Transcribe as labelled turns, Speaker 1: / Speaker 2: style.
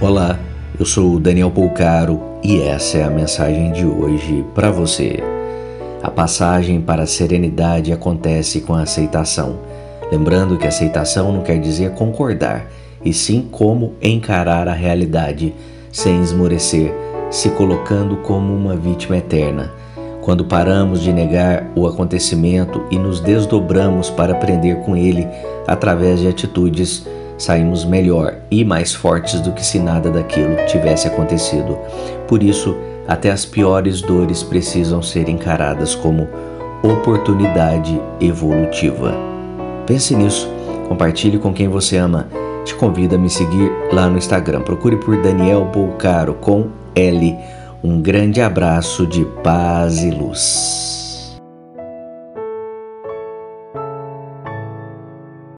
Speaker 1: Olá, eu sou Daniel Polcaro e essa é a mensagem de hoje para você. A passagem para a serenidade acontece com a aceitação. Lembrando que aceitação não quer dizer concordar, e sim como encarar a realidade sem esmorecer, se colocando como uma vítima eterna. Quando paramos de negar o acontecimento e nos desdobramos para aprender com ele através de atitudes saímos melhor e mais fortes do que se nada daquilo tivesse acontecido. Por isso, até as piores dores precisam ser encaradas como oportunidade evolutiva. Pense nisso, compartilhe com quem você ama. Te convido a me seguir lá no Instagram. Procure por Daniel Bolcaro com L. Um grande abraço de paz e luz.